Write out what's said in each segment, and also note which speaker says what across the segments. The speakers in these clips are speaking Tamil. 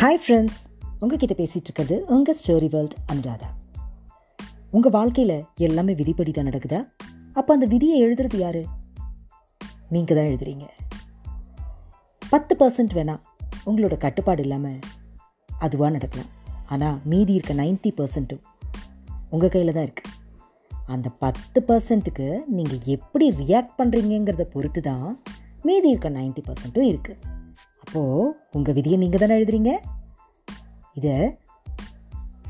Speaker 1: ஹாய் ஃப்ரெண்ட்ஸ் உங்ககிட்ட பேசிகிட்டு இருக்கிறது உங்கள் ஸ்டோரி வேர்ல்ட் அனுராதா. உங்கள் வாழ்க்கையில் எல்லாமே விதிப்படி தான் நடக்குதா? அப்போ அந்த விதியை எழுதுறது யார்? நீங்கள் தான் எழுதுறீங்க. பத்து பர்சன்ட் வேணாம் உங்களோட கட்டுப்பாடு இல்லாமல் அதுவாக நடக்கலாம். ஆனால் மீதி இருக்க நைன்ட்டி பர்சன்ட்டும் உங்கள் கையில் தான் இருக்குது அந்த பத்து பர்சன்ட்டுக்கு நீங்கள் எப்படி ரியாக்ட் பண்ணுறீங்கிறத பொறுத்து தான் மீதி இருக்க நைன்ட்டி பர்சன்ட்டும் இருக்குது அப்போது உங்கள் விதியை நீங்கள் தானே எழுதுறீங்க? இதை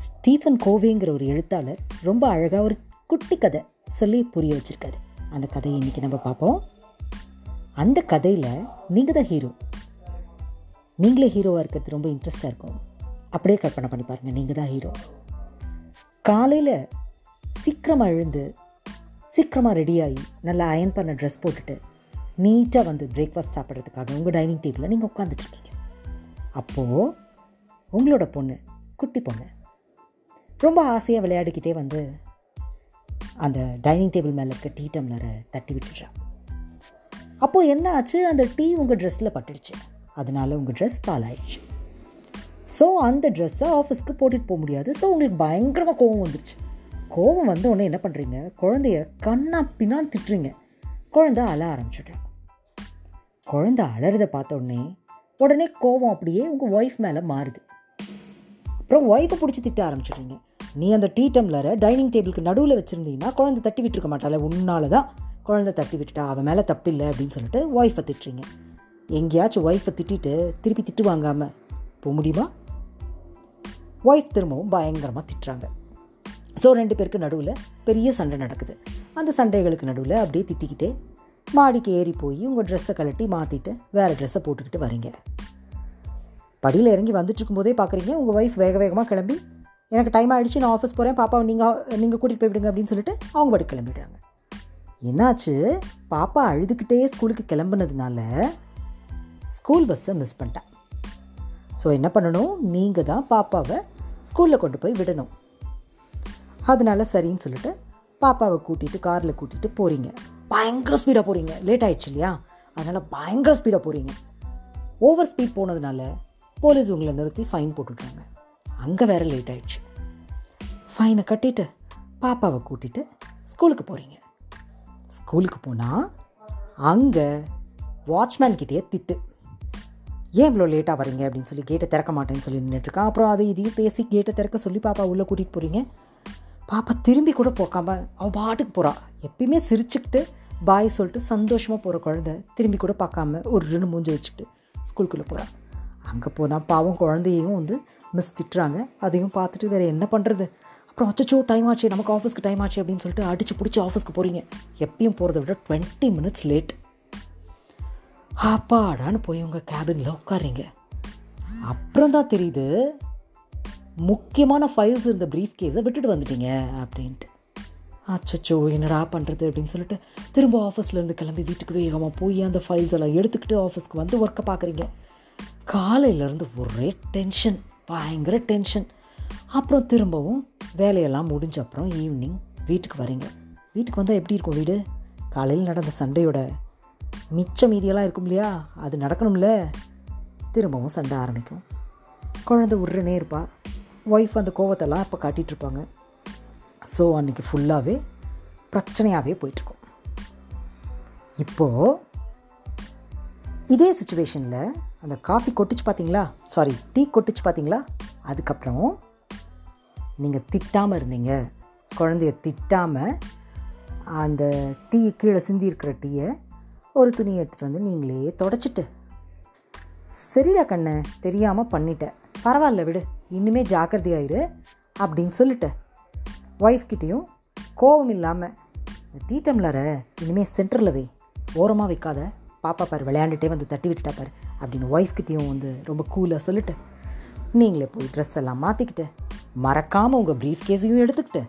Speaker 1: ஸ்டீஃபன் கோவேங்கிற ஒரு எழுத்தாளர் ரொம்ப அழகாக ஒரு குட்டி கதை சொல்லி புரிய வச்சுருக்காரு. அந்த கதையை இன்றைக்கி நம்ம பார்ப்போம். அந்த கதையில் நீங்கள் தான் ஹீரோ நீங்களே ஹீரோவாக இருக்கிறது ரொம்ப இன்ட்ரெஸ்டாக இருக்கும். அப்படியே கற்பனை பண்ணி பாருங்கள் நீங்கள் தான் ஹீரோ காலையில் சீக்கிரமாக எழுந்து சீக்கிரமாக ரெடியாகி நல்லா அயன் பண்ண ட்ரெஸ் போட்டுட்டு நீட்டாக வந்து பிரேக்ஃபாஸ்ட் சாப்பிட்றதுக்காக உங்கள் டைனிங் டேபிளில் நீங்கள் உட்காந்துட்ருக்கீங்க அப்போது உங்களோட பொண்ணு குட்டி பொண்ணு ரொம்ப ஆசையாக விளையாடிக்கிட்டே வந்து அந்த டைனிங் டேபிள் மேலே இருக்க டீ டம்ளரை தட்டி விட்டுடுறா. அப்போது என்ன ஆச்சு? அந்த டீ உங்கள் ட்ரெஸ்ஸில் பட்டுடுச்சு. அதனால உங்கள் ட்ரெஸ் பாலாயிடுச்சு ஸோ அந்த ட்ரெஸ்ஸை ஆஃபீஸ்க்கு போட்டுட்டு போக முடியாது. ஸோ உங்களுக்கு பயங்கரமாக கோவம் வந்துருச்சு. கோவம் வந்த உடனே என்ன பண்ணுறீங்க குழந்தைய கண்ணா பின்னான்னு திட்டுறீங்க. குழந்தை அழ ஆரம்பிச்சுட்டா குழந்தை அழறத பார்த்த உடனே உடனே கோவம் அப்படியே உங்கள் ஒய்ஃப் மேலே மாறுது. அப்புறம் ஒய்ஃபை பிடிச்சி திட்ட ஆரம்பிச்சிடுறீங்க. நீ அந்த டீ டம்ளரை டைனிங் டேபிளுக்கு நடுவில் வச்சுருந்தீங்கன்னா குழந்தை தட்டி விட்டுருக்க மாட்டால உன்னால தான் குழந்தை தட்டி விட்டுட்டா அவன் மேலே தப்பில்லை அப்படின்னு சொல்லிட்டு ஒய்ஃபை திட்டுறீங்க. எங்கேயாச்சும் ஒய்ஃபை திட்டிட்டு திருப்பி திட்டு வாங்காமல் போக முடியுமா? ஒய்ஃப் திரும்பவும் பயங்கரமாக திட்டுறாங்க. ஸோ ரெண்டு பேருக்கு நடுவில் பெரிய சண்டை நடக்குது. அந்த சண்டைகளுக்கு நடுவில் அப்படியே திட்டிக்கிட்டே மாடிக்கு ஏறி போய் உங்கள் ட்ரெஸ்ஸை கழட்டி மாற்றிட்டு வேறு ட்ரெஸ்ஸை போட்டுக்கிட்டு வரீங்க. படியில் இறங்கி வந்துட்டுருக்கும்போதே பார்க்குறீங்க உங்கள் ஒய்ஃப் வேக வேகமாக கிளம்பி எனக்கு டைம் ஆகிடுச்சு நான் ஆஃபீஸ் போகிறேன் பாப்பாவை நீங்கள் நீங்கள் கூட்டிகிட்டு போய்விடுங்க அப்படின்னு சொல்லிட்டு அவங்க பாட்டு கிளம்பிடுறாங்க. என்னாச்சு? பாப்பா அழுதுகிட்டே ஸ்கூலுக்கு கிளம்புனதுனால ஸ்கூல் பஸ்ஸை மிஸ் பண்ணிட்டேன் ஸோ என்ன பண்ணணும்? நீங்கள் தான் பாப்பாவை ஸ்கூலில் கொண்டு போய் விடணும். அதனால சரின்னு சொல்லிட்டு பாப்பாவை கூட்டிகிட்டு காரில் கூட்டிகிட்டு போகிறீங்க பயங்கர ஸ்பீடாக போகிறீங்க லேட் ஆயிடுச்சு இல்லையா? அதனால் பயங்கர ஸ்பீடாக போகிறீங்க ஓவர் ஸ்பீட் போனதுனால போலீஸ் உங்களை நிறுத்தி ஃபைன் போட்டுட்றாங்க அங்கே வேறு லேட் ஆயிடுச்சு. ஃபைனை கட்டிட்டு பாப்பாவை கூட்டிகிட்டு ஸ்கூலுக்கு போகிறீங்க ஸ்கூலுக்கு போனால் அங்கே வாட்ச்மேன் கிட்டேயே திட்டு. ஏன் இவ்வளோ லேட்டாக வரீங்க? அப்படின்னு சொல்லி கேட்டை திறக்க மாட்டேன்னு சொல்லி நின்றுட்டுருக்கான் அப்புறம் அதை இதையும் பேசி கேட்டை திறக்க சொல்லி பாப்பா உள்ளே கூட்டிகிட்டு போகிறீங்க பாப்பா திரும்பி கூட போக்காம அவள் பாட்டுக்கு போகிறாள் எப்பயுமே சிரிச்சுக்கிட்டு பாய் சொல்லிட்டு சந்தோஷமாக போகிற குழந்த திரும்பி கூட பார்க்காம ஒரு ரெண்டு மூஞ்சி வச்சுட்டு ஸ்கூலுக்குள்ளே போகிறான் அங்கே போனால் பாவம் குழந்தையும் வந்து மிஸ் திட்டுறாங்க. அதையும் பார்த்துட்டு வேறு என்ன பண்ணுறது அப்புறம் அச்சோ டைம் ஆச்சு நமக்கு ஆஃபீஸ்க்கு டைம் ஆச்சு அப்படின்னு சொல்லிட்டு அடித்து பிடிச்சி ஆஃபீஸ்க்கு போகிறீங்க எப்பயும் போகிறத விட டுவெண்ட்டி மினிட்ஸ் லேட் அப்பாடான்னு போய் உங்கள் கேபினில் உட்காருங்க அப்புறம் தான் தெரியுது முக்கியமான ஃபைல்ஸ் இருந்த ப்ரீஃப் கேஸை விட்டுட்டு வந்துட்டீங்க அப்படின்ட்டு. அச்சோ என்னடா பண்ணுறது அப்படின்னு சொல்லிட்டு திரும்ப ஆஃபீஸ்லேருந்து கிளம்பி வீட்டுக்கு வேகமாக போய் அந்த ஃபைல்ஸ் எல்லாம் எடுத்துக்கிட்டு ஆஃபீஸ்க்கு வந்து ஒர்க்கை பார்க்குறீங்க காலையிலேருந்து ஒரே டென்ஷன் பயங்கர டென்ஷன் அப்புறம் திரும்பவும் வேலையெல்லாம் முடிஞ்ச அப்புறம் ஈவினிங் வீட்டுக்கு வரீங்க. வீட்டுக்கு வந்தால் எப்படி இருக்கும் வீடு? காலையில் நடந்த சண்டையோட மிச்ச மீதியெல்லாம் இருக்கும் இல்லையா? அது நடக்கணும்ல? திரும்பவும் சண்டை ஆரம்பிக்கும். குழந்தை உருனே இருப்பா. ஒய்ஃப் அந்த கோவத்தெல்லாம் இப்போ காட்டிகிட்ருப்பாங்க ஸோ அன்றைக்கி ஃபுல்லாகவே பிரச்சனையாகவே போயிட்டுருக்கும். இப்போது இதே சுச்சுவேஷனில் அந்த காஃபி கொட்டிச்சு பார்த்தீங்களா சாரி டீ கொட்டிச்சு பார்த்தீங்களா அதுக்கப்புறம் நீங்கள் திட்டாமல் இருந்தீங்க. குழந்தைய திட்டாமல் அந்த டீ கீழே சிந்தி இருக்கிற டீயை ஒரு துணியை எடுத்துகிட்டு வந்து நீங்களே தொடச்சிட்டு சரிடா கண்ணு தெரியாமல் பண்ணிட்டேன் பரவாயில்ல விடு இன்னுமே ஜாக்கிரதையாயிரு அப்படின்னு சொல்லிட்டேன் ஒய்ஃப்கிட்டேயும் கோபம் இல்லாமல் இந்த டீ டம்ளரை இனிமேல் சென்டரில் வை. ஓரமாக வைக்காத. பாப்பா பார் விளையாண்டுட்டே வந்து தட்டி விட்டுட்டா பார் அப்படின்னு ஒய்ஃப்கிட்டேயும் வந்து ரொம்ப கூலாக சொல்லிட்டு நீங்களே போய் ட்ரெஸ் எல்லாம் மாற்றிக்கிட்டு மறக்காமல் உங்கள் ப்ரீஃப் கேஸையும் எடுத்துக்கிட்டு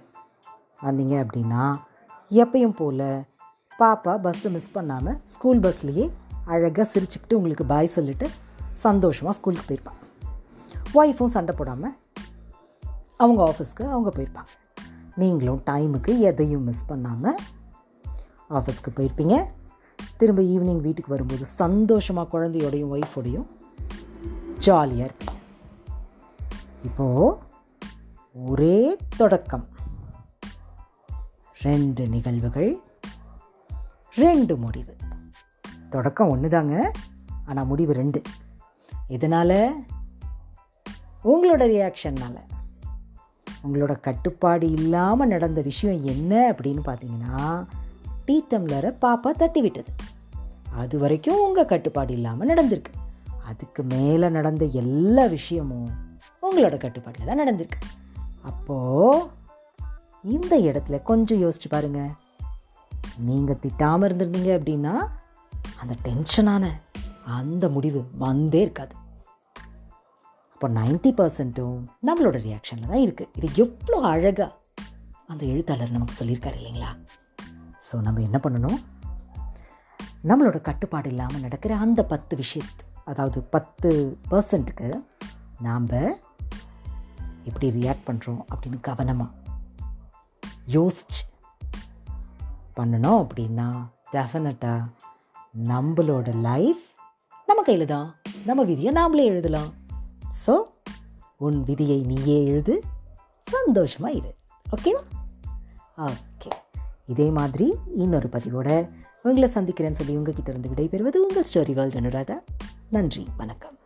Speaker 1: வந்தீங்க அப்படின்னா எப்பயும் போல் பாப்பா பஸ்ஸை மிஸ் பண்ணாமல் ஸ்கூல் பஸ்லேயே அழகாக சிரிச்சுக்கிட்டு உங்களுக்கு பாய் சொல்லிவிட்டு சந்தோஷமாக ஸ்கூலுக்கு போயிருப்பான் ஒய்ஃபும் சண்டை போடாமல் அவங்க ஆஃபீஸ்க்கு அவங்க போயிருப்பாங்க நீங்களும் டைமுக்கு எதையும் மிஸ் பண்ணாமல் ஆஃபீஸ்க்கு போயிருப்பீங்க. திரும்ப ஈவினிங் வீட்டுக்கு வரும்போது சந்தோஷமாக குழந்தையோடையும் ஒய்ஃபோடையும் ஜாலியாக இருப்பீங்க. இப்போது ஒரே தொடக்கம். ரெண்டு நிகழ்வுகள் ரெண்டு முடிவு. தொடக்கம் ஒன்று தாங்க ஆனால் முடிவு ரெண்டு. இதனால் உங்களோட ரியாக்ஷன்னால் உங்களோட கட்டுப்பாடு இல்லாமல் நடந்த விஷயம் என்ன அப்படின்னு பார்த்தீங்கன்னா டீ டம்ளரை பாப்பா தட்டி விட்டது அது வரைக்கும் உங்கள் கட்டுப்பாடு இல்லாமல் நடந்திருக்கு. அதுக்கு மேலே நடந்த எல்லா விஷயமும் உங்களோட கட்டுப்பாட்டில் தான் நடந்திருக்கு. அப்போது இந்த இடத்துல கொஞ்சம் யோசிச்சு பாருங்கள் நீங்கள் திட்டாமல் இருந்திருந்தீங்க அப்படின்னா அந்த டென்ஷனான அந்த முடிவு வந்தே இருக்காது. இப்போ நைன்ட்டி பர்சன்ட்டும் நம்மளோட ரியாக்ஷனில் தான் இருக்குது இது எவ்வளோ அழகாக அந்த எழுத்தாளர் நமக்கு சொல்லியிருக்காரு இல்லைங்களா? ஸோ நம்ம என்ன பண்ணணும்? நம்மளோட கட்டுப்பாடு இல்லாமல் நடக்கிற அந்த பத்து விஷயத்து அதாவது பத்து பர்சன்ட்டுக்கு நாம் எப்படி ரியாக்ட் பண்ணுறோம் அப்படின்னு கவனமாக யோசிச்சு பண்ணணும் அப்படின்னா டெஃபினட்டாக நம்மளோட லைஃப் நம்ம கையில் தான். நம்ம விதியை நாமளே எழுதலாம். ஸோ உன் விதியை நீயே எழுது. சந்தோஷமாக இரு. ஓகேவா ஓகே இதே மாதிரி இன்னொரு பதிவோட உங்களை சந்திக்கிறேன்னு சொல்லி உங்ககிட்ட இருந்து விடைபெறுவது உங்கள் ஸ்டோரி வேர்ல்ட் அனுராதா. நன்றி வணக்கம்.